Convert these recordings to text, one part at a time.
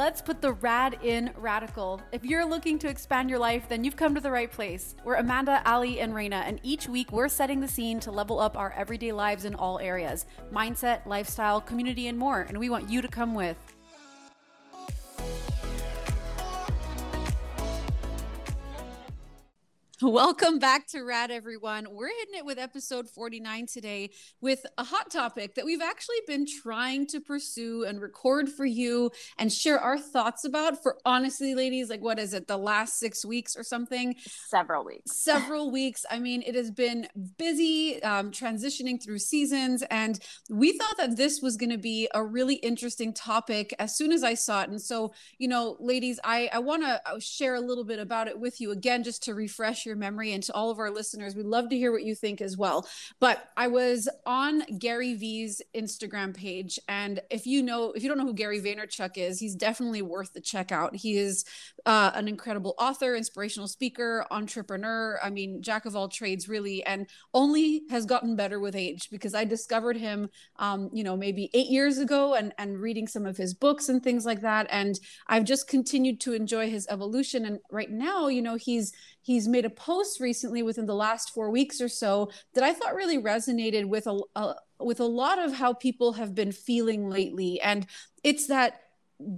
Let's put the rad in radical. If you're looking to expand your life, then you've come to the right place. We're Amanda, Ali, and Raina, and each week we're setting the scene to level up our everyday lives in all areas mindset, lifestyle, community, and more. And we want you to come with. Welcome back to Rad, everyone. We're hitting it with episode 49 today with a hot topic that we've actually been trying to pursue and record for you and share our thoughts about for honestly, ladies, like what is it, the last six weeks or something? Several weeks. Several weeks. I mean, it has been busy um, transitioning through seasons, and we thought that this was going to be a really interesting topic as soon as I saw it. And so, you know, ladies, I, I want to uh, share a little bit about it with you again, just to refresh your your memory and to all of our listeners. We'd love to hear what you think as well. But I was on Gary Vee's Instagram page. And if you know, if you don't know who Gary Vaynerchuk is, he's definitely worth the checkout. He is uh, an incredible author, inspirational speaker, entrepreneur. I mean, jack of all trades, really, and only has gotten better with age because I discovered him, um, you know, maybe eight years ago and, and reading some of his books and things like that. And I've just continued to enjoy his evolution. And right now, you know, he's he's made a post recently within the last four weeks or so that I thought really resonated with a, a with a lot of how people have been feeling lately. And it's that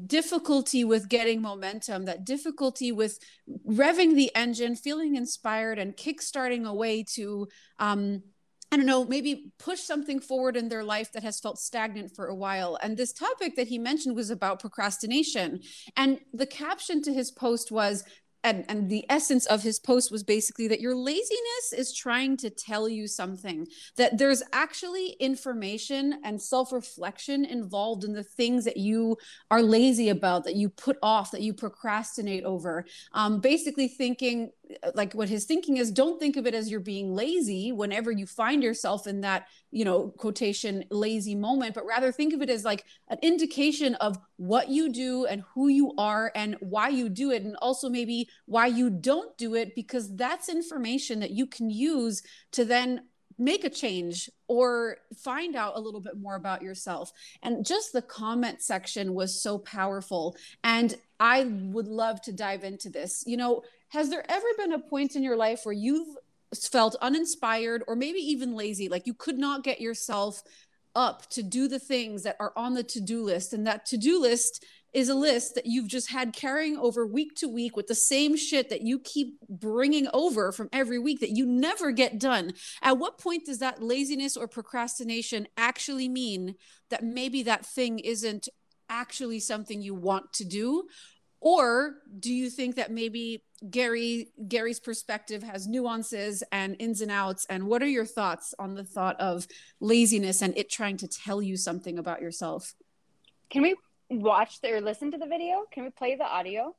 difficulty with getting momentum, that difficulty with revving the engine, feeling inspired, and kickstarting a way to, um, I don't know, maybe push something forward in their life that has felt stagnant for a while. And this topic that he mentioned was about procrastination. And the caption to his post was and and the essence of his post was basically that your laziness is trying to tell you something that there's actually information and self-reflection involved in the things that you are lazy about that you put off that you procrastinate over. Um, basically thinking like what his thinking is don't think of it as you're being lazy whenever you find yourself in that you know quotation lazy moment but rather think of it as like an indication of what you do and who you are and why you do it and also maybe why you don't do it because that's information that you can use to then make a change or find out a little bit more about yourself. And just the comment section was so powerful. And I would love to dive into this. You know, has there ever been a point in your life where you've felt uninspired or maybe even lazy, like you could not get yourself up to do the things that are on the to do list? And that to do list is a list that you've just had carrying over week to week with the same shit that you keep bringing over from every week that you never get done. At what point does that laziness or procrastination actually mean that maybe that thing isn't actually something you want to do? Or do you think that maybe Gary Gary's perspective has nuances and ins and outs and what are your thoughts on the thought of laziness and it trying to tell you something about yourself? Can we watch the, or listen to the video? Can we play the audio?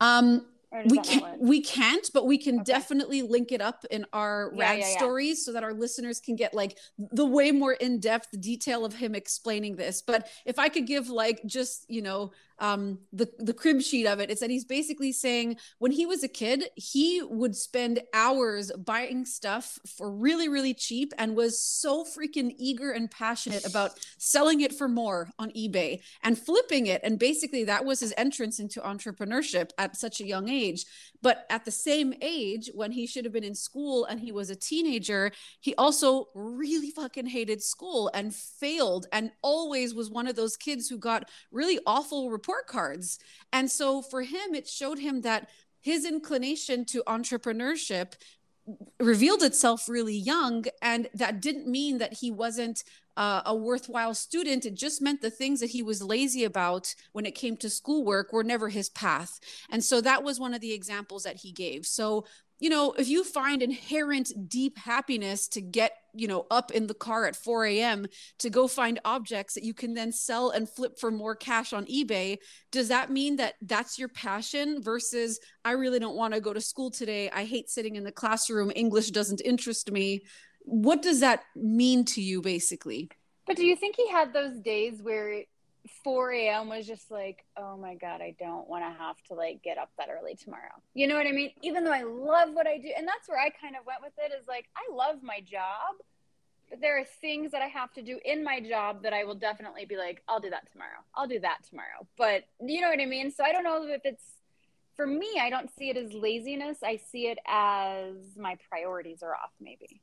Um, we can't we can't but we can okay. definitely link it up in our yeah, rad yeah, yeah. stories so that our listeners can get like the way more in-depth detail of him explaining this but if i could give like just you know um, the the crib sheet of it. It's that he's basically saying when he was a kid, he would spend hours buying stuff for really really cheap and was so freaking eager and passionate about selling it for more on eBay and flipping it. And basically, that was his entrance into entrepreneurship at such a young age. But at the same age, when he should have been in school and he was a teenager, he also really fucking hated school and failed and always was one of those kids who got really awful report cards. And so for him, it showed him that his inclination to entrepreneurship revealed itself really young and that didn't mean that he wasn't uh, a worthwhile student. It just meant the things that he was lazy about when it came to schoolwork were never his path. And so that was one of the examples that he gave. So, you know, if you find inherent deep happiness to get, you know, up in the car at 4 a.m. to go find objects that you can then sell and flip for more cash on eBay, does that mean that that's your passion versus I really don't want to go to school today? I hate sitting in the classroom. English doesn't interest me what does that mean to you basically but do you think he had those days where 4 a.m was just like oh my god i don't want to have to like get up that early tomorrow you know what i mean even though i love what i do and that's where i kind of went with it is like i love my job But there are things that I have to do in my job that I will definitely be like, I'll do that tomorrow. I'll do that tomorrow. But you know what I mean? So I don't know if it's for me, I don't see it as laziness. I see it as my priorities are off, maybe.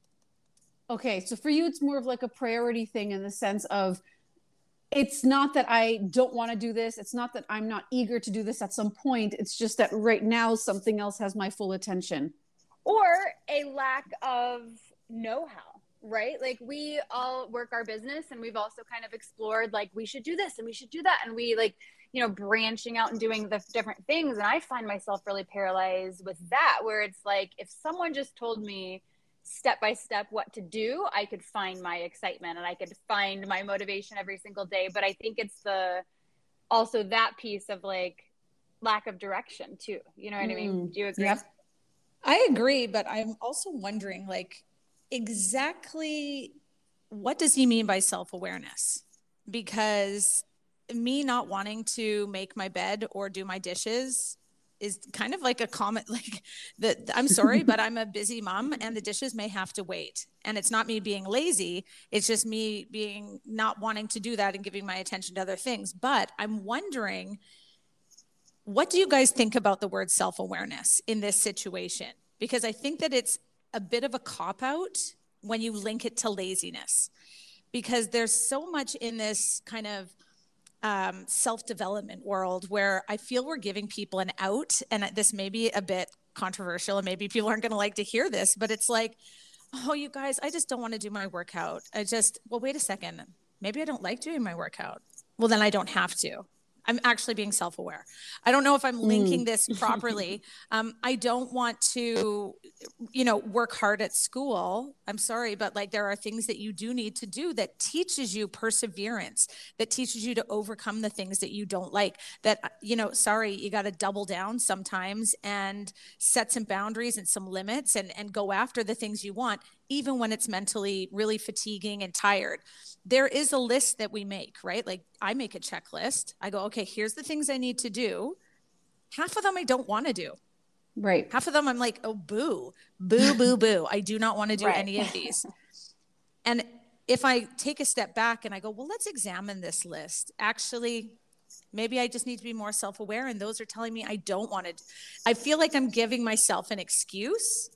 Okay. So for you, it's more of like a priority thing in the sense of it's not that I don't want to do this. It's not that I'm not eager to do this at some point. It's just that right now something else has my full attention. Or a lack of know how, right? Like we all work our business and we've also kind of explored like we should do this and we should do that. And we like, you know, branching out and doing the different things. And I find myself really paralyzed with that, where it's like if someone just told me, step by step what to do, I could find my excitement and I could find my motivation every single day. But I think it's the also that piece of like lack of direction too. You know what mm, I mean? Mm. Do you agree? Yep. I agree, but I'm also wondering like exactly what does he mean by self-awareness? Because me not wanting to make my bed or do my dishes is kind of like a comment like that i'm sorry but i'm a busy mom and the dishes may have to wait. And it's not me being lazy. It's just me being not wanting to do that and giving my attention to other things. But i'm wondering what do you guys think about the word self-awareness in this situation? Because i think that it's a bit of a cop out when you link it to laziness. Because there's so much in this kind of um, self development world where I feel we're giving people an out. And this may be a bit controversial and maybe people aren't going to like to hear this, but it's like, oh, you guys, I just don't want to do my workout. I just, well, wait a second. Maybe I don't like doing my workout. Well, then I don't have to. I'm actually being self aware. I don't know if I'm linking mm. this properly. um, I don't want to, you know, work hard at school. I'm sorry, but like there are things that you do need to do that teaches you perseverance, that teaches you to overcome the things that you don't like. That, you know, sorry, you got to double down sometimes and set some boundaries and some limits and, and go after the things you want, even when it's mentally really fatiguing and tired there is a list that we make, right? Like I make a checklist. I go, okay, here's the things I need to do. Half of them I don't want to do. Right. Half of them I'm like, oh, boo, boo, boo, boo. I do not want to do right. any of these. and if I take a step back and I go, well, let's examine this list. Actually, maybe I just need to be more self aware. And those are telling me I don't want to. I feel like I'm giving myself an excuse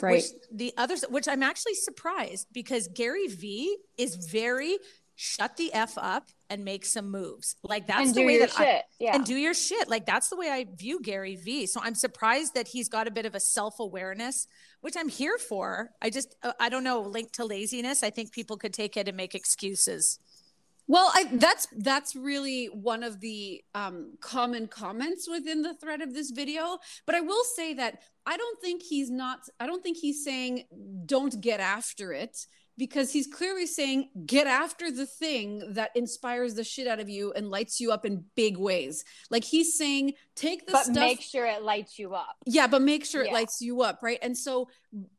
Right. Which the others, which I'm actually surprised because Gary Vee is very shut the f up and make some moves. Like that's the way that shit. I yeah. and do your shit. Like that's the way I view Gary Vee. So I'm surprised that he's got a bit of a self awareness, which I'm here for. I just uh, I don't know, linked to laziness. I think people could take it and make excuses. Well, I, that's that's really one of the um, common comments within the thread of this video. But I will say that I don't think he's not. I don't think he's saying don't get after it because he's clearly saying get after the thing that inspires the shit out of you and lights you up in big ways. Like he's saying take the but stuff make sure it lights you up. Yeah, but make sure yeah. it lights you up, right? And so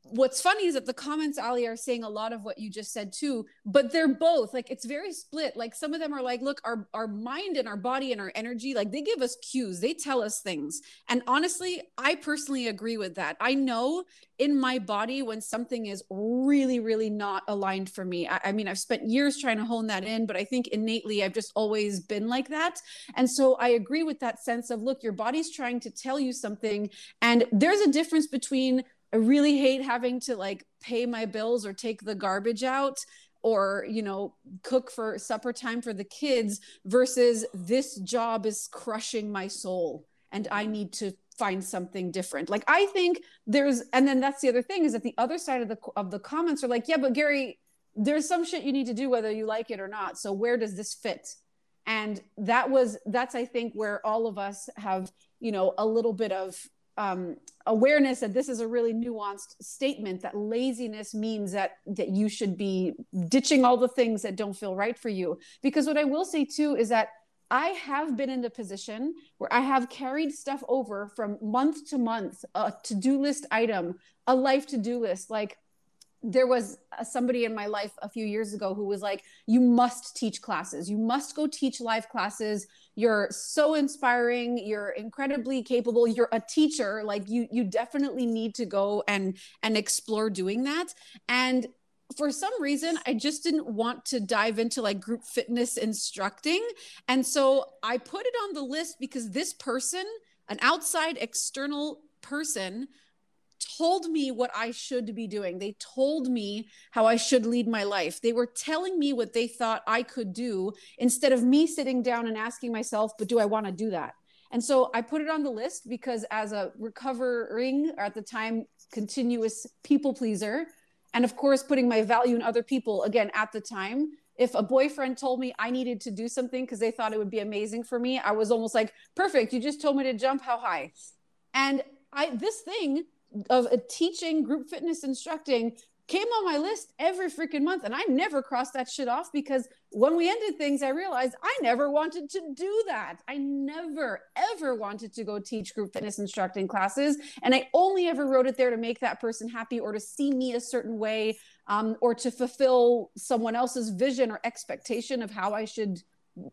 what's funny is that the comments ali are saying a lot of what you just said too but they're both like it's very split like some of them are like look our our mind and our body and our energy like they give us cues they tell us things and honestly i personally agree with that i know in my body when something is really really not aligned for me I, I mean i've spent years trying to hone that in but i think innately i've just always been like that and so i agree with that sense of look your body's trying to tell you something and there's a difference between I really hate having to like pay my bills or take the garbage out or you know cook for supper time for the kids versus this job is crushing my soul and I need to find something different. Like I think there's and then that's the other thing is that the other side of the of the comments are like, yeah, but Gary, there's some shit you need to do whether you like it or not. So where does this fit? And that was that's I think where all of us have, you know, a little bit of um, awareness that this is a really nuanced statement that laziness means that that you should be ditching all the things that don't feel right for you. Because what i will say too is that i have been in the position where i have carried stuff over from month to month a to-do list item a life to-do list like there was uh, somebody in my life a few years ago who was like you must teach classes. You must go teach live classes. You're so inspiring. You're incredibly capable. You're a teacher. Like you you definitely need to go and and explore doing that. And for some reason, I just didn't want to dive into like group fitness instructing. And so I put it on the list because this person, an outside external person, told me what I should be doing. They told me how I should lead my life. They were telling me what they thought I could do instead of me sitting down and asking myself, but do I want to do that? And so I put it on the list because as a recovering, or at the time, continuous people pleaser, and of course, putting my value in other people again at the time. If a boyfriend told me I needed to do something because they thought it would be amazing for me, I was almost like, perfect. You just told me to jump. How high? And I, this thing of a teaching group fitness instructing came on my list every freaking month and I never crossed that shit off because when we ended things I realized I never wanted to do that. I never ever wanted to go teach group fitness instructing classes and I only ever wrote it there to make that person happy or to see me a certain way um, or to fulfill someone else's vision or expectation of how I should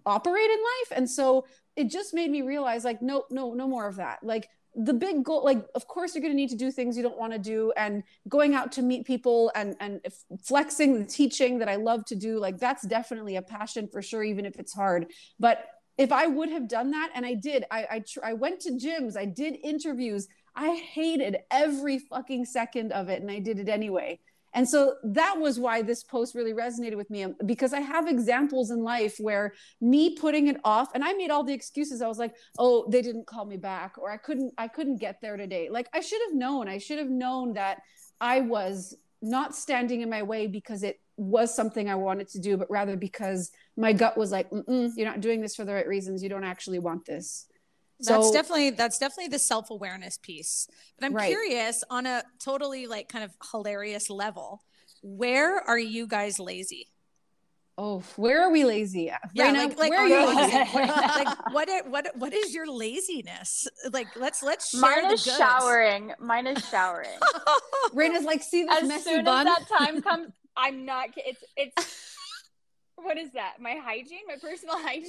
operate in life and so it just made me realize like no no no more of that like the big goal like of course you're going to need to do things you don't want to do and going out to meet people and and flexing the teaching that i love to do like that's definitely a passion for sure even if it's hard. But if i would have done that and i did i i, tr- I went to gyms i did interviews i hated every fucking second of it and i did it anyway and so that was why this post really resonated with me um, because I have examples in life where me putting it off and I made all the excuses. I was like, "Oh, they didn't call me back or I couldn't I couldn't get there today." Like I should have known. I should have known that I was not standing in my way because it was something I wanted to do, but rather because my gut was like, "You're not doing this for the right reasons. You don't actually want this." So, that's definitely that's definitely the self-awareness piece. But I'm right. curious on a totally like kind of hilarious level, where are you guys lazy? Oh, where are we lazy? At? Yeah, Raina, like, like, where are you lazy? like what what what is your laziness? Like let's let's share Mine is showering. Mine is showering. Raina's like, see this as messy soon bun? as that time comes, I'm not. It's it's what is that? My hygiene, my personal hygiene.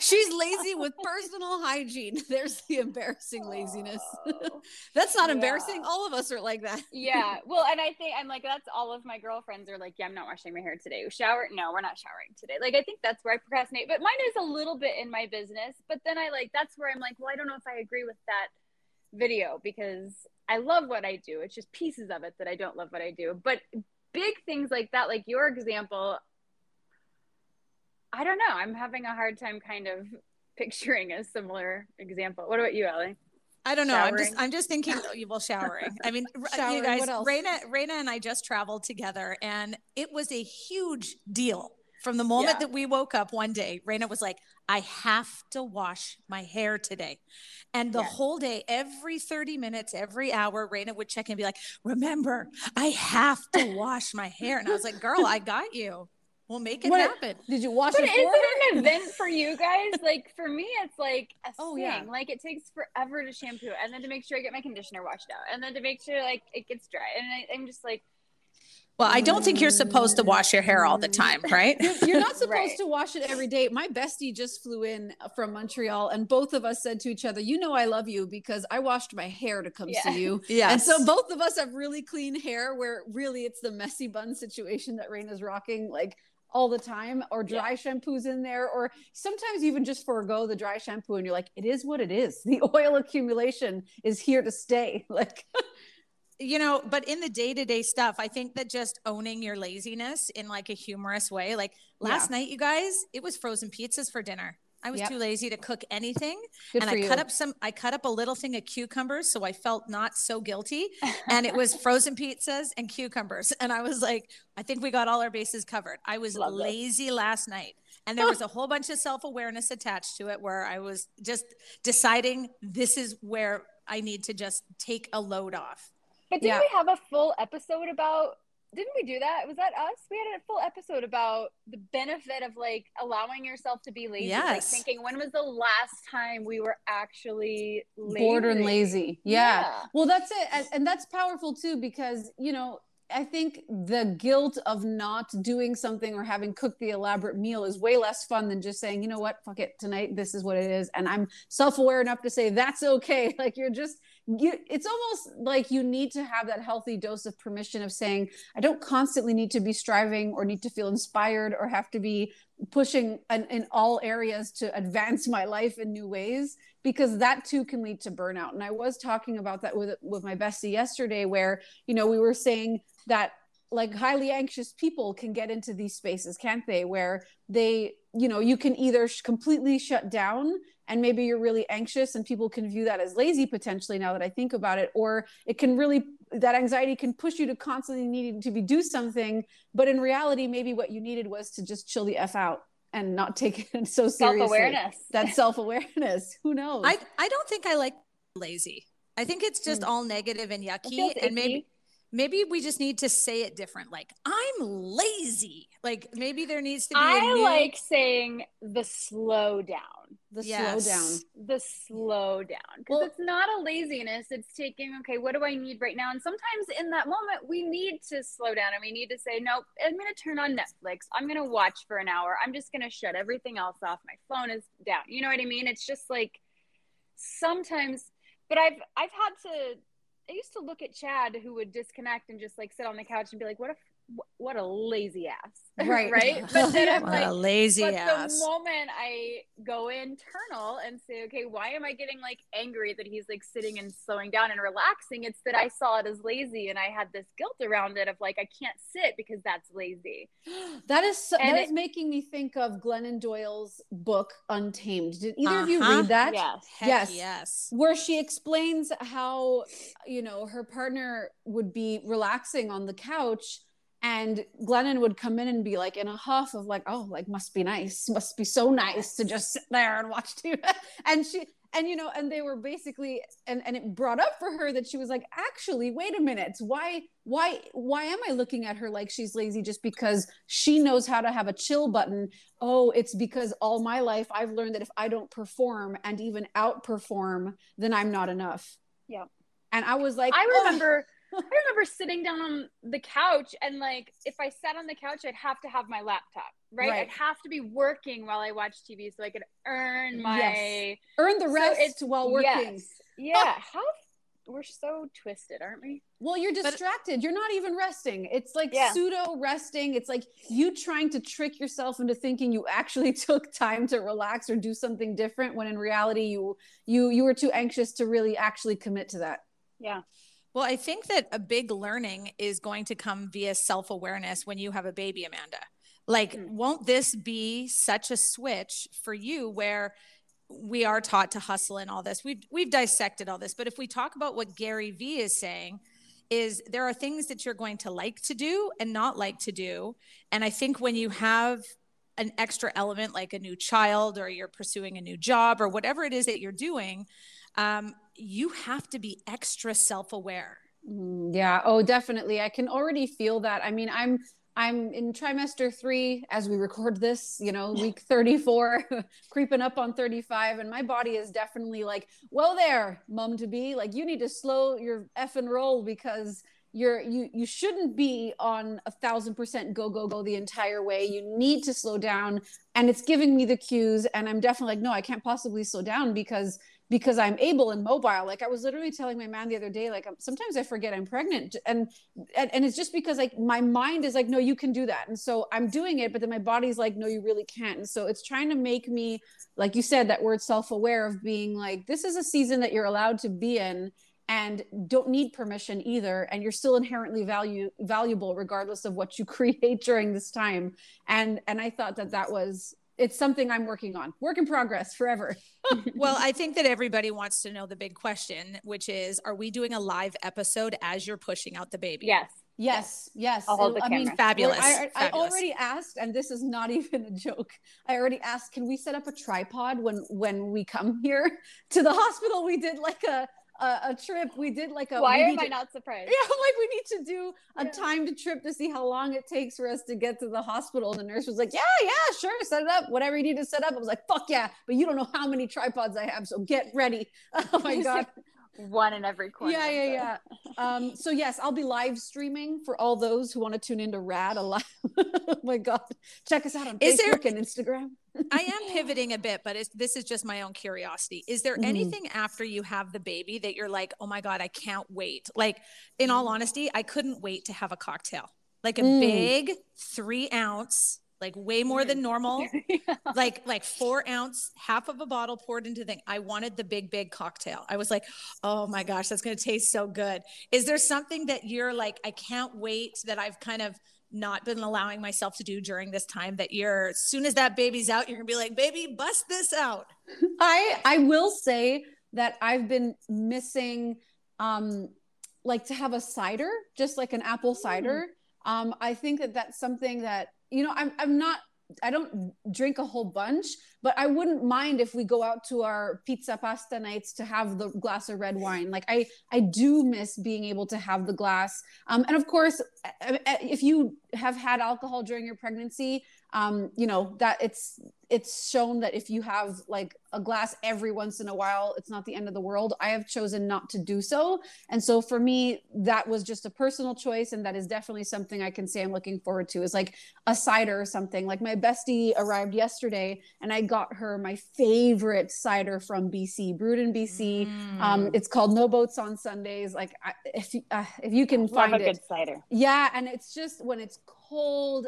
She's lazy with personal hygiene. There's the embarrassing laziness. Oh, that's not yeah. embarrassing. All of us are like that. yeah. Well, and I think I'm like that's all of my girlfriends are like, yeah, I'm not washing my hair today. Shower? No, we're not showering today. Like I think that's where I procrastinate. But mine is a little bit in my business. But then I like that's where I'm like, well, I don't know if I agree with that video because I love what I do. It's just pieces of it that I don't love what I do. But big things like that, like your example, I don't know. I'm having a hard time kind of picturing a similar example. What about you, Ellie? I don't know. Showering. I'm just I'm just thinking well showering. I mean showering, you guys Raina Raina and I just traveled together and it was a huge deal. From the moment yeah. that we woke up one day, Raina was like, I have to wash my hair today. And the yeah. whole day, every 30 minutes, every hour, Raina would check and be like, Remember, I have to wash my hair. And I was like, Girl, I got you. We'll make it what, happen. Did you wash but it? But is it an event for you guys? Like for me, it's like a oh, thing. Yeah. Like it takes forever to shampoo, and then to make sure I get my conditioner washed out, and then to make sure like it gets dry. And I, I'm just like, well, I don't think you're supposed to wash your hair all the time, right? You're not supposed right. to wash it every day. My bestie just flew in from Montreal, and both of us said to each other, "You know, I love you because I washed my hair to come yeah. see you." Yeah, and so both of us have really clean hair. Where really it's the messy bun situation that Raina's rocking. Like all the time or dry yeah. shampoos in there or sometimes even just forego the dry shampoo and you're like it is what it is the oil accumulation is here to stay like you know but in the day-to-day stuff i think that just owning your laziness in like a humorous way like last yeah. night you guys it was frozen pizzas for dinner I was yep. too lazy to cook anything. Good and I you. cut up some I cut up a little thing of cucumbers so I felt not so guilty. and it was frozen pizzas and cucumbers. And I was like, I think we got all our bases covered. I was Love lazy this. last night. And there was a whole bunch of self-awareness attached to it where I was just deciding this is where I need to just take a load off. But didn't yeah. we have a full episode about didn't we do that? Was that us? We had a full episode about the benefit of like allowing yourself to be lazy. Yes. Like thinking when was the last time we were actually lazy? bored and lazy. Yeah. yeah. Well, that's it. And, that's powerful too, because, you know, I think the guilt of not doing something or having cooked the elaborate meal is way less fun than just saying, you know what, fuck it, tonight, this is what it is. And I'm self aware enough to say, that's okay. Like you're just, you, it's almost like you need to have that healthy dose of permission of saying, I don't constantly need to be striving or need to feel inspired or have to be pushing in, in all areas to advance my life in new ways because that too can lead to burnout. And I was talking about that with with my bestie yesterday, where you know we were saying that like highly anxious people can get into these spaces can't they where they you know you can either sh- completely shut down and maybe you're really anxious and people can view that as lazy potentially now that i think about it or it can really that anxiety can push you to constantly needing to be do something but in reality maybe what you needed was to just chill the f out and not take it so seriously self-awareness that self-awareness who knows I, I don't think I like lazy. I think it's just Mm. all negative and yucky. And maybe icky. Maybe we just need to say it different. Like, I'm lazy. Like maybe there needs to be a I new- I like saying the slow down. the Yes. slow down the slow down because Well- it's not a laziness it's taking okay what do i need right now and sometimes in that moment we need to slow down and we need to say nope i'm going to turn on netflix i'm going to watch for an hour i'm just going to shut everything else off my phone is down you know what i mean it's just like sometimes but i've i've had to i used to look at chad who would disconnect and just like sit on the couch and be like what a what a lazy ass Right. right but then i'm what like a lazy but ass. the moment I go internal and say, okay, why am I getting like angry that he's like sitting and slowing down and relaxing? It's that I saw it as lazy and I had this guilt around it of like, I can't sit because that's lazy. That is so, And that is it- making me think of Glennon Doyle's book Untamed. Did either of you Uh-huh. read that? Yes. Heck yes. yes. Where she explains how you know her partner would be relaxing on the couch and Glennon would come in and be like in a huff of like, oh, like must be nice, must be so nice to just sit there and watch TV. and she and you know, and they were basically and and it brought up for her that she was like, actually, wait a minute, why why why am I looking at her like she's lazy just because she knows how to have a chill button? Oh, it's because all my life I've learned that if I don't perform and even outperform, then I'm not enough. Yeah. And I was like, I "Ugh." remember I remember sitting down on the couch and like if I sat on the couch, I'd have to have my laptop, right? Right. I'd have to be working while I watched TV so I could earn my Yes. earn the So rest it's- while working. Yes. Yeah. Oh. How we're so twisted, aren't we? Well, you're But- distracted. You're not even resting. It's like Yeah. pseudo resting. It's like you trying to trick yourself into thinking you actually took time to relax or do something different when in reality you you you were too anxious to really actually commit to that. Yeah. Well, I think that a big learning is going to come via self awareness when you have a baby, Amanda. Like, Mm. won't this be such a switch for you where we are taught to hustle and all this? We've we've dissected all this, but if we talk about what Gary Vee is saying, is there are things that you're going to like to do and not like to do. And I think when you have an extra element like a new child or you're pursuing a new job or whatever it is that you're doing, um, you have to be extra self aware. Mm, Yeah. Oh, definitely. I can already feel that. I mean, I'm I'm in trimester three as we record this, you know, week 34, creeping up on 35. And my body is definitely like, well, there, mom to be. Like, you need to slow your effing roll because you're you you shouldn't be on a thousand percent go go go the entire way you need to slow down and it's giving me the cues and i'm definitely like no i can't possibly slow down because because i'm able and mobile. Like i was literally telling my man the other day like um, sometimes i forget i'm pregnant and and, and it's just because like my mind is like no you can do that. And so i'm doing it but then my body's like no you really can't. And so it's trying to make me like you said that word self-aware of being like this is a season that you're allowed to be in and don't need permission either and you're still inherently value valuable regardless of what you create during this time. And and i thought that that was it's something i'm working on work in progress forever Well, I think that everybody wants to know the big question, which is Are we doing a live episode as you're pushing out the baby? Yes. yes yes I'll hold the i mean camera. Fabulous. I, I Fabulous. already asked and this is not even a joke i already asked can we set up a tripod when when we come here to the hospital we did like a a, a trip we did like a Why am I to- not surprised? Yeah, like, we need to do a Yeah. timed trip to see how long it takes for us to get to the hospital. The nurse was like, Yeah, yeah, sure, set it up. Whatever you need to set up. I was like, Fuck yeah. But you don't know how many tripods I have. So get ready. Oh my God. One in every corner. Yeah, yeah, yeah. Um, so yes, I'll be live streaming for all those who want to tune into Rad a lot. oh my God, check us out on is Facebook there, and Instagram. I am pivoting a bit, but this is just my own curiosity. Is there mm-hmm. anything after you have the baby that you're like, oh my God, I can't wait? Like, in all honesty, I couldn't wait to have a cocktail, like a mm. big three ounce like way more than normal. Yeah. like like four ounce half of a bottle poured into the thing. I wanted the big big cocktail. I was like oh my gosh that's going to taste so good. Is there something that you're like i can't wait that i've kind of not been allowing myself to do during this time that you're as soon as that baby's out you're gonna be like baby bust this out. I i will say that i've been missing um like to have a cider just like an apple cider. Mm. um i think that that's something that you know, I'm I'm not I don't drink a whole bunch, but I wouldn't mind if we go out to our pizza pasta nights to have the glass of red wine. Like I, I do miss being able to have the glass. Um, and of course, if you have had alcohol during your pregnancy, um, you know that it's it's shown that if you have like a glass every once in a while, it's not the end of the world. I have chosen not to do so. And so for me, that was just a personal choice. And that is definitely something I can say I'm looking forward to is like a cider or something. Like my bestie arrived yesterday and I got her my favorite cider from BC, brewed in BC. Mm. Um, it's called No Boats on Sundays. Like I, if, uh, if you can find it. cider. Yeah. And it's just when it's cold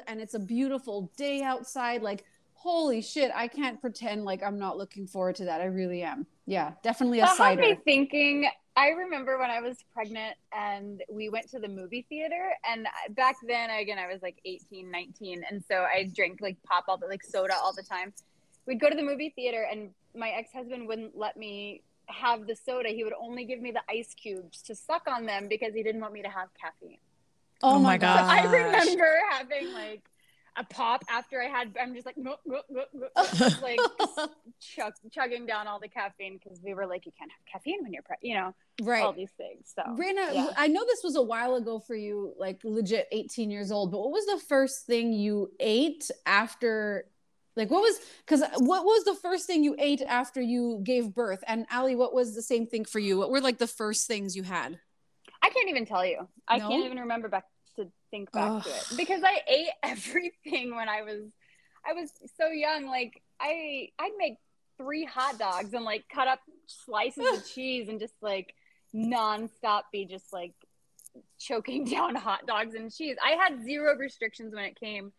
and it's a beautiful day outside, like holy shit, I can't pretend like I'm not looking forward to that. I really am. Yeah, definitely a that cider. Had me thinking. I remember when I was pregnant and we went to the movie theater and back then again I was like 18, 19 and so I drank like pop all the like soda all the time. We'd go to the movie theater and my ex-husband wouldn't let me have the soda. He would only give me the ice cubes to suck on them because he didn't want me to have caffeine. Oh, oh my god! So I remember having like a pop after I had. I'm just like, like chug, chugging down all the caffeine because we were like, you can't have caffeine when you're pregnant, you know, right? All these things. So, Raina, yeah. I know this was a while ago for you, like legit 18 years old. But what was the first thing you ate after? Like what was because what was the first thing you ate after you gave birth? And Ali, what was the same thing for you? What were like the first things you had? I can't even tell you. I no? can't even remember back to think back Ugh. to it because I ate everything when I was I was so young. Like I I'd make three hot dogs and like cut up slices of cheese and just like nonstop be just like choking down hot dogs and cheese. I had zero restrictions when it came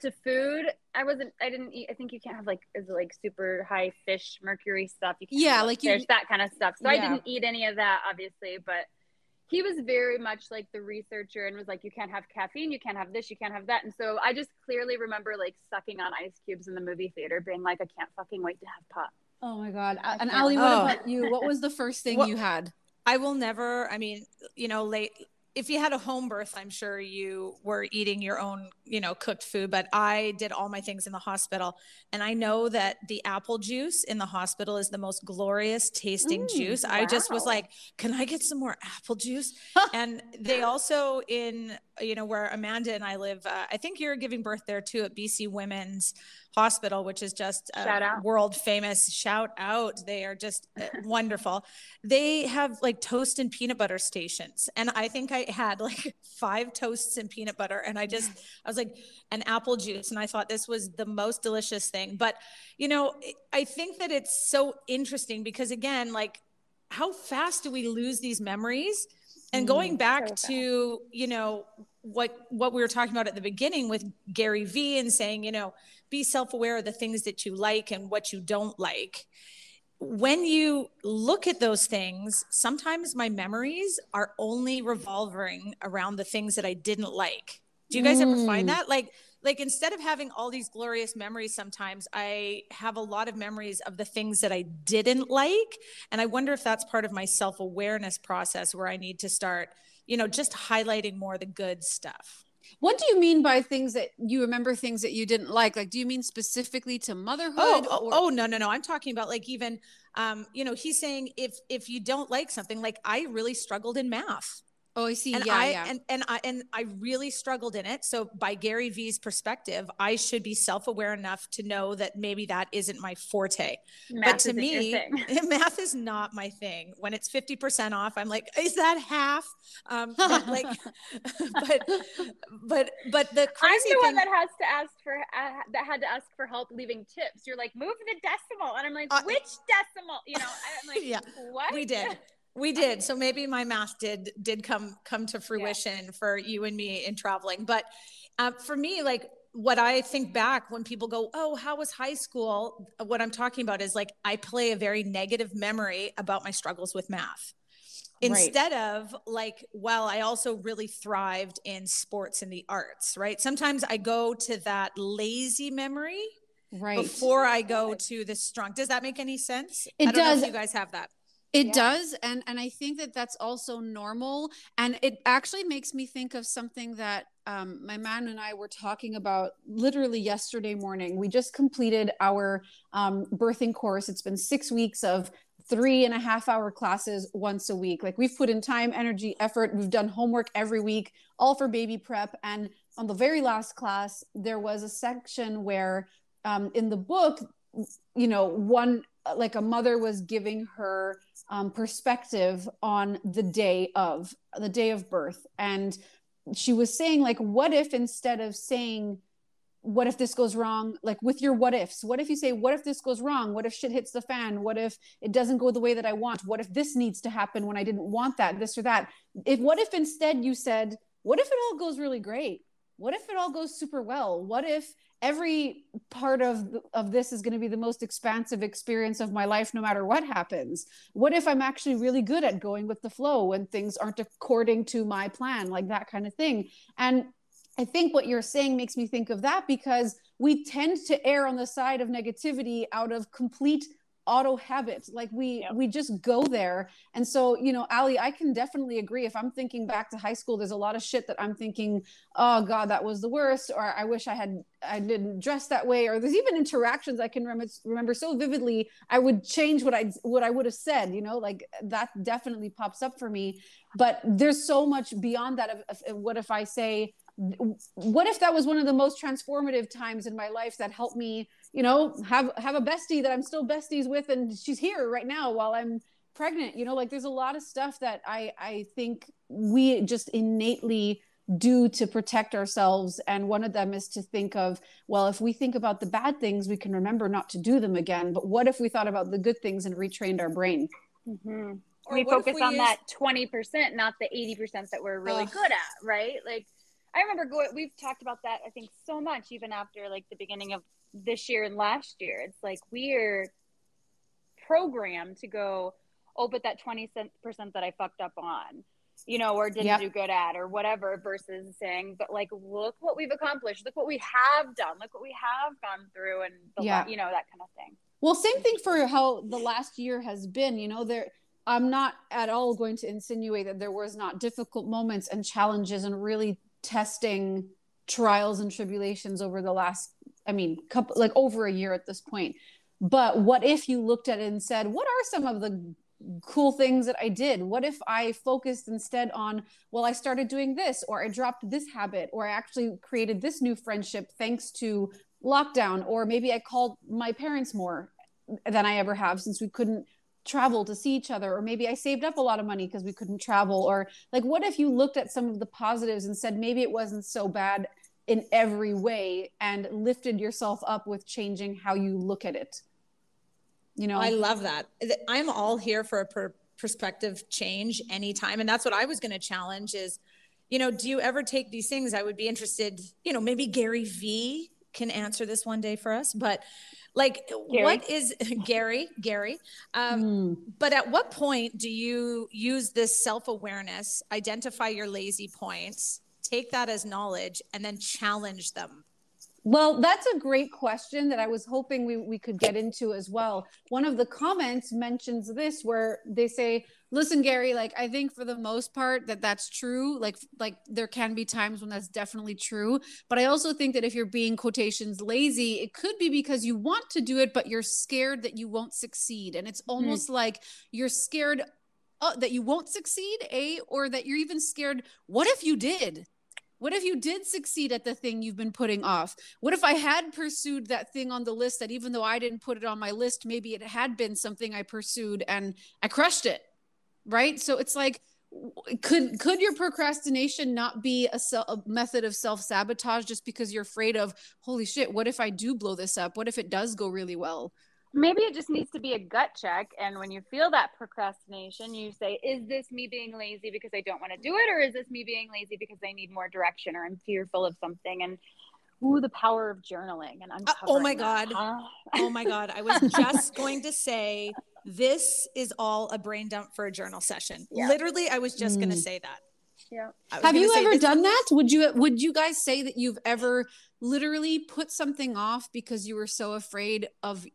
to food. I wasn't. I didn't eat. I think you can't have like is like super high fish mercury stuff. You can't yeah, like fish, you, that kind of stuff. So yeah. I didn't eat any of that, obviously. But he was very much like the researcher and was like, you can't have caffeine, you can't have this, you can't have that. And so I just clearly remember like sucking on ice cubes in the movie theater, being like, I can't fucking wait to have pop. Oh my God. And Ali, what oh. about you? What oh. was the first thing well, you had? I will never, I mean, you know, late if you had a home birth, I'm sure you were eating your own, you know, cooked food, but I did all my things in the hospital. And I know that the apple juice in the hospital is the most glorious tasting mm, juice. Wow. I just was like, can I get some more apple juice? and they also in, you know, where Amanda and I live, uh, I think you're giving birth there too at BC Women's Hospital, which is just world famous. Shout out. They are just uh, wonderful. They have like toast and peanut butter stations. And I think I had like five toasts and peanut butter. And I just, I was like, an apple juice. And I thought this was the most delicious thing. But, you know, I think that it's so interesting because, again, like, how fast do we lose these memories? And mm, going back to, you know, what what we were talking about at the beginning with Gary Vee and saying, you know, be self-aware of the things that you like and what you don't like. When you look at those things, sometimes my memories are only revolving around the things that I didn't like. Do you guys mm. ever find mm. that? Like like instead of having all these glorious memories sometimes i have a lot of memories of the things that i didn't like. And i wonder if that's part of my self-awareness process where i need to start you know just highlighting more the good stuff. What do you mean by things that you remember things that you didn't like? Like do you mean specifically to motherhood oh, oh, or- oh no no no. I'm talking about like even um you know he's saying if if you don't like something like i really struggled in math Oh, I see. And yeah, I yeah. and and I and I really struggled in it. So by Gary Vee's perspective, I should be self-aware enough to know that maybe that isn't my forte. Math but to me, math is not my thing. When it's 50% off, I'm like, is that half? Um but like but but but the I'm the thing one that has to ask for uh, that had to ask for help leaving tips. You're like, move the decimal, and I'm like, Uh, which decimal? You know, I'm like, Yeah, what? we did we did. so maybe my math did did come come to fruition for you and me in traveling. But uh, for me like what i think back when people go oh how was high school? What i'm talking about is like i play a very negative memory about my struggles with math. Right. instead of like well i also really thrived in sports and the arts right? Sometimes i go to that lazy memory right. before i go to the strong. Does that make any sense? It I don't know does. if you guys have that It Yeah. does, and and I think that that's also normal, and it actually makes me think of something that um, my man and I were talking about literally yesterday morning. We just completed our um, birthing course. It's been six weeks of three and a half hour classes once a week. Like we've put in time, energy, effort. We've done homework every week, all for baby prep. And on the very last class, there was a section where um, in the book, you know, one like a mother was giving her um, perspective on the day of the day of birth. And she was saying like what if instead of saying what if this goes wrong? Like with your what ifs what if you say what if this goes wrong? What if shit hits the fan? What if it doesn't go the way that i want? What if this needs to happen when i didn't want that this or that? If what if instead you said what if it all goes really great? What if it all goes super well? What if every part of of this is going to be the most expansive experience of my life no matter what happens. What if i'm actually really good at going with the flow when things aren't according to my plan like that kind of thing? And i think what you're saying makes me think of that because we tend to err on the side of negativity out of complete auto habit like we Yep. we just go there. And so you know ali i can definitely agree. If i'm thinking back to high school there's a lot of shit that i'm thinking oh god that was the worst or i wish i had i didn't dress that way or there's even interactions i can remember remember so vividly i would change what i what i would have said you know like that definitely pops up for me. But there's so much beyond that of, of what if i say what if that was one of the most transformative times in my life that helped me you know have have a bestie that i'm still besties with and she's here right now while i'm pregnant you know like there's a lot of stuff that i i think we just innately do to protect ourselves and one of them is to think of well if we think about the bad things we can remember not to do them again but what if we thought about the good things and retrained our brain hmm we focus we on use- that 20%, not the 80% that we're really Ugh. good at, right? Like, I remember going, we've talked about that, I think, so much, even after like the beginning of this year and last year. It's like we're programmed to go, oh, but that 20% that I fucked up on, you know, or didn't Yep. do good at, or whatever, versus saying, but like, look what we've accomplished, look what we have done, look what we have gone through, and the, Yeah. you know, that kind of thing. Well, same thing for how the last year has been. You know, there I'm not at all going to insinuate that there was not difficult moments and challenges and really testing trials and tribulations over the last I mean, couple like over a year at this point. But what if you looked at it and said, what are some of the cool things that I did? What if I focused instead on, well, I started doing this, or I dropped this habit, or I actually created this new friendship thanks to lockdown, or maybe I called my parents more than I ever have since we couldn't travel to see each other, or maybe I saved up a lot of money because we couldn't travel, or like, what if you looked at some of the positives and said maybe it wasn't so bad in every way and lifted yourself up with changing how you look at it? You know, I love that. I'm all here for a per- perspective change anytime. And that's what I was going to challenge is, you know, do you ever take these things? I would be interested, you know, maybe Gary Vee can answer this one day for us, but like, Gary. what is Gary, Gary? Um, Mm. but at what point do you use this self awareness, identify your lazy points, take that as knowledge, and then challenge them? Well, that's a great question that I was hoping we, we could get into as well. One of the comments mentions this where they say, listen, Gary, like I think for the most part that that's true. Like, like there can be times when that's definitely true. But I also think that if you're being quotations lazy, it could be because you want to do it, but you're scared that you won't succeed. And it's almost like you're scared uh, that you won't succeed, a or that you're even scared. What if you did? What if you did succeed at the thing you've been putting off? What if I had pursued that thing on the list that even though I didn't put it on my list, maybe it had been something I pursued and I crushed it? Right? So it's like could could your procrastination not be a, se- a method of self-sabotage just because you're afraid of holy shit, what if I do blow this up? What if it does go really well? maybe it just needs to be a gut check and when you feel that procrastination you say is this me being lazy because i don't want to do it or is this me being lazy because i need more direction or i'm fearful of something and ooh the power of journaling and uh, oh my god huh? oh my god i was just going to say this is all a brain dump for a journal session yeah. literally i was just mm. going to say that yeah have you ever done that would you would you guys say that you've ever literally put something off because you were so afraid of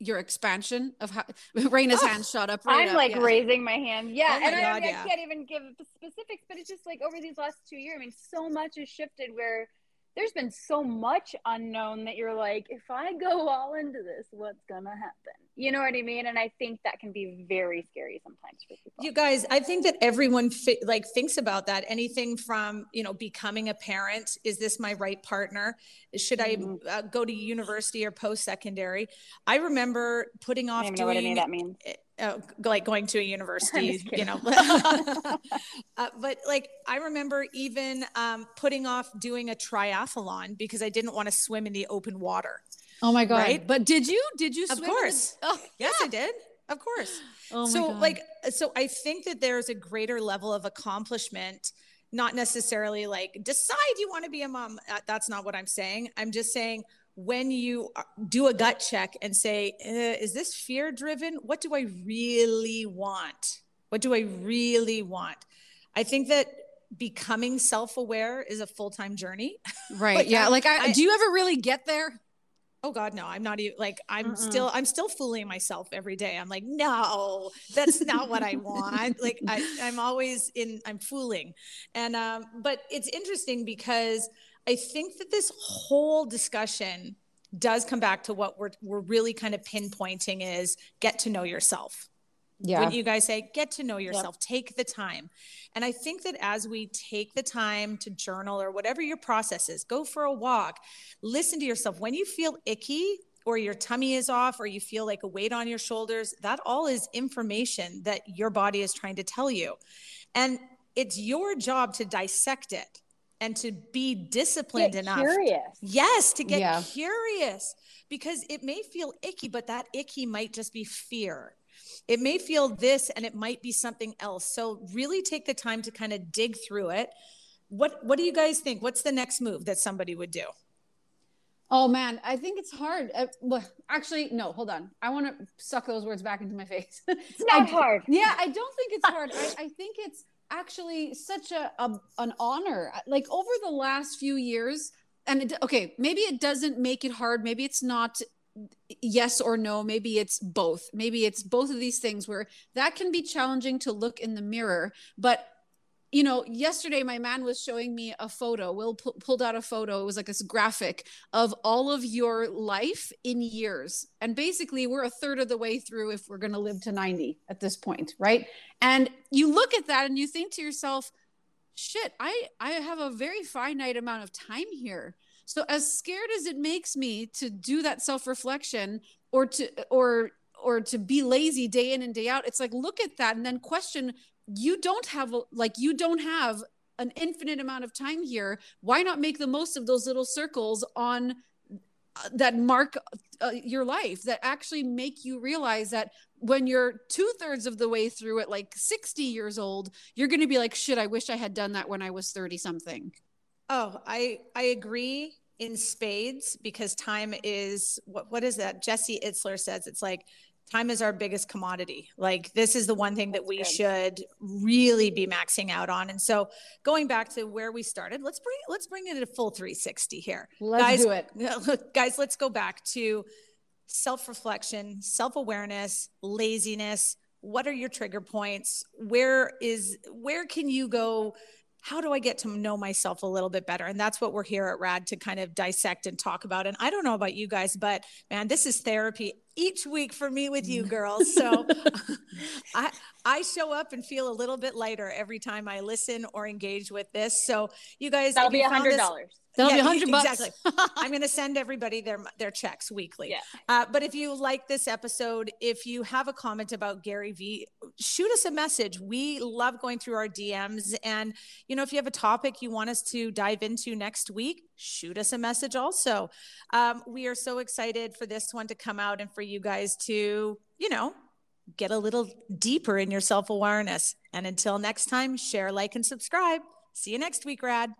your expansion of how Raina's oh, hand shot up. Right I'm up, like yeah. raising my hand. Yeah. Oh and God, I, yeah. I can't even give specifics, but it's just like over these last two years, I mean, so much has shifted where there's been so much unknown that you're like, if I go all into this, what's gonna happen? You know what I mean? And I think that can be very scary sometimes for people. You guys, I think that everyone fi- like thinks about that. Anything from you know becoming a parent. Is this my right partner? Should mm-hmm. I uh, go to university or post secondary? I remember putting off doing. what any that means. Uh, like going to a university, you know. uh, but like I remember even um, putting off doing a triathlon because I didn't want to swim in the open water. Oh my god! Right? But did you? Did you? Swim? Of course. The- oh, yes, I did. Of course. Oh so god. like so I think that there's a greater level of accomplishment not necessarily like decide you want to be a mom uh, that's not what i'm saying i'm just saying when you uh, do a gut check and say, uh, is this fear driven? What do I really want? What do I really want? I think that becoming self aware is a full time journey. Right. yeah. I, like, I, I, do you ever really get there? Oh God, no! I'm not even like I'm still I'm still fooling myself every day. I'm like, no, that's not what I want. like I, I'm always in I'm fooling, and um, but it's interesting because I think that this whole discussion does come back to what we're we're really kind of pinpointing is get to know yourself. Yeah. When you guys say get to know yourself, yep. take the time. And I think that as we take the time to journal or whatever your process is, go for a walk, listen to yourself. When you feel icky or your tummy is off or you feel like a weight on your shoulders, that all is information that your body is trying to tell you. And it's your job to dissect it and to be disciplined get enough. Curious. Yes, to get yeah. curious because it may feel icky, but that icky might just be fear. It may feel this and it might be something else. So really take the time to kind of dig through it. What what do you guys think? What's the next move that somebody would do? Oh man, I think it's hard. Uh, well, actually, no, hold on. I want to suck those words back into my face. It's not I, hard. Yeah, I don't think it's hard. I, I think it's actually such a, a an honor. Like over the last few years, and it, okay, maybe it doesn't make it hard. Maybe it's not yes or no maybe it's both maybe it's both of these things where that can be challenging to look in the mirror but you know, yesterday my man was showing me a photo. Will pu- pulled out a photo. It was like this graphic of all of your life in years. And basically, we're a third of the way through if we're going to live to 90 at this point, right? And you look at that and you think to yourself, shit, I I have a very finite amount of time here. So as scared as it makes me to do that self-reflection or to or or to be lazy day in and day out, it's like look at that and then question you don't have like you don't have an infinite amount of time here. Why not make the most of those little circles on uh, that mark uh, your life that actually make you realize that when you're two thirds of the way through it like 60 years old you're going to be like shit i wish i had done that when i was 30 something oh i i agree in spades because time is what what is that? Jesse itzler says it's like time is our biggest commodity. Like this is the one thing that we good. should really be maxing out on. And so going back to where we started, let's bring let's bring it a full 360 here. Let's guys, do it. Guys, let's go back to self-reflection, self-awareness, laziness. What are your trigger points? Where is where can you go how do I get to know myself a little bit better? And that's what we're here at RAD to kind of dissect and talk about. And I don't know about you guys, but man, this is therapy each week for me with you mm. girls. So I I show up and feel a little bit lighter every time I listen or engage with this. So you guys, that'll be a hundred dollars. That'll yeah, be hundred bucks. Exactly. I'm going to send everybody their their checks weekly. Yeah. Uh, but if you like this episode, if you have a comment about Gary Vee, shoot us a message. We love going through our DMs, and you know, if you have a topic you want us to dive into next week, shoot us a message. Also, um, we are so excited for this one to come out and for you guys to, you know, get a little deeper in your self awareness. And until next time, share, like, and subscribe. See you next week, Rad.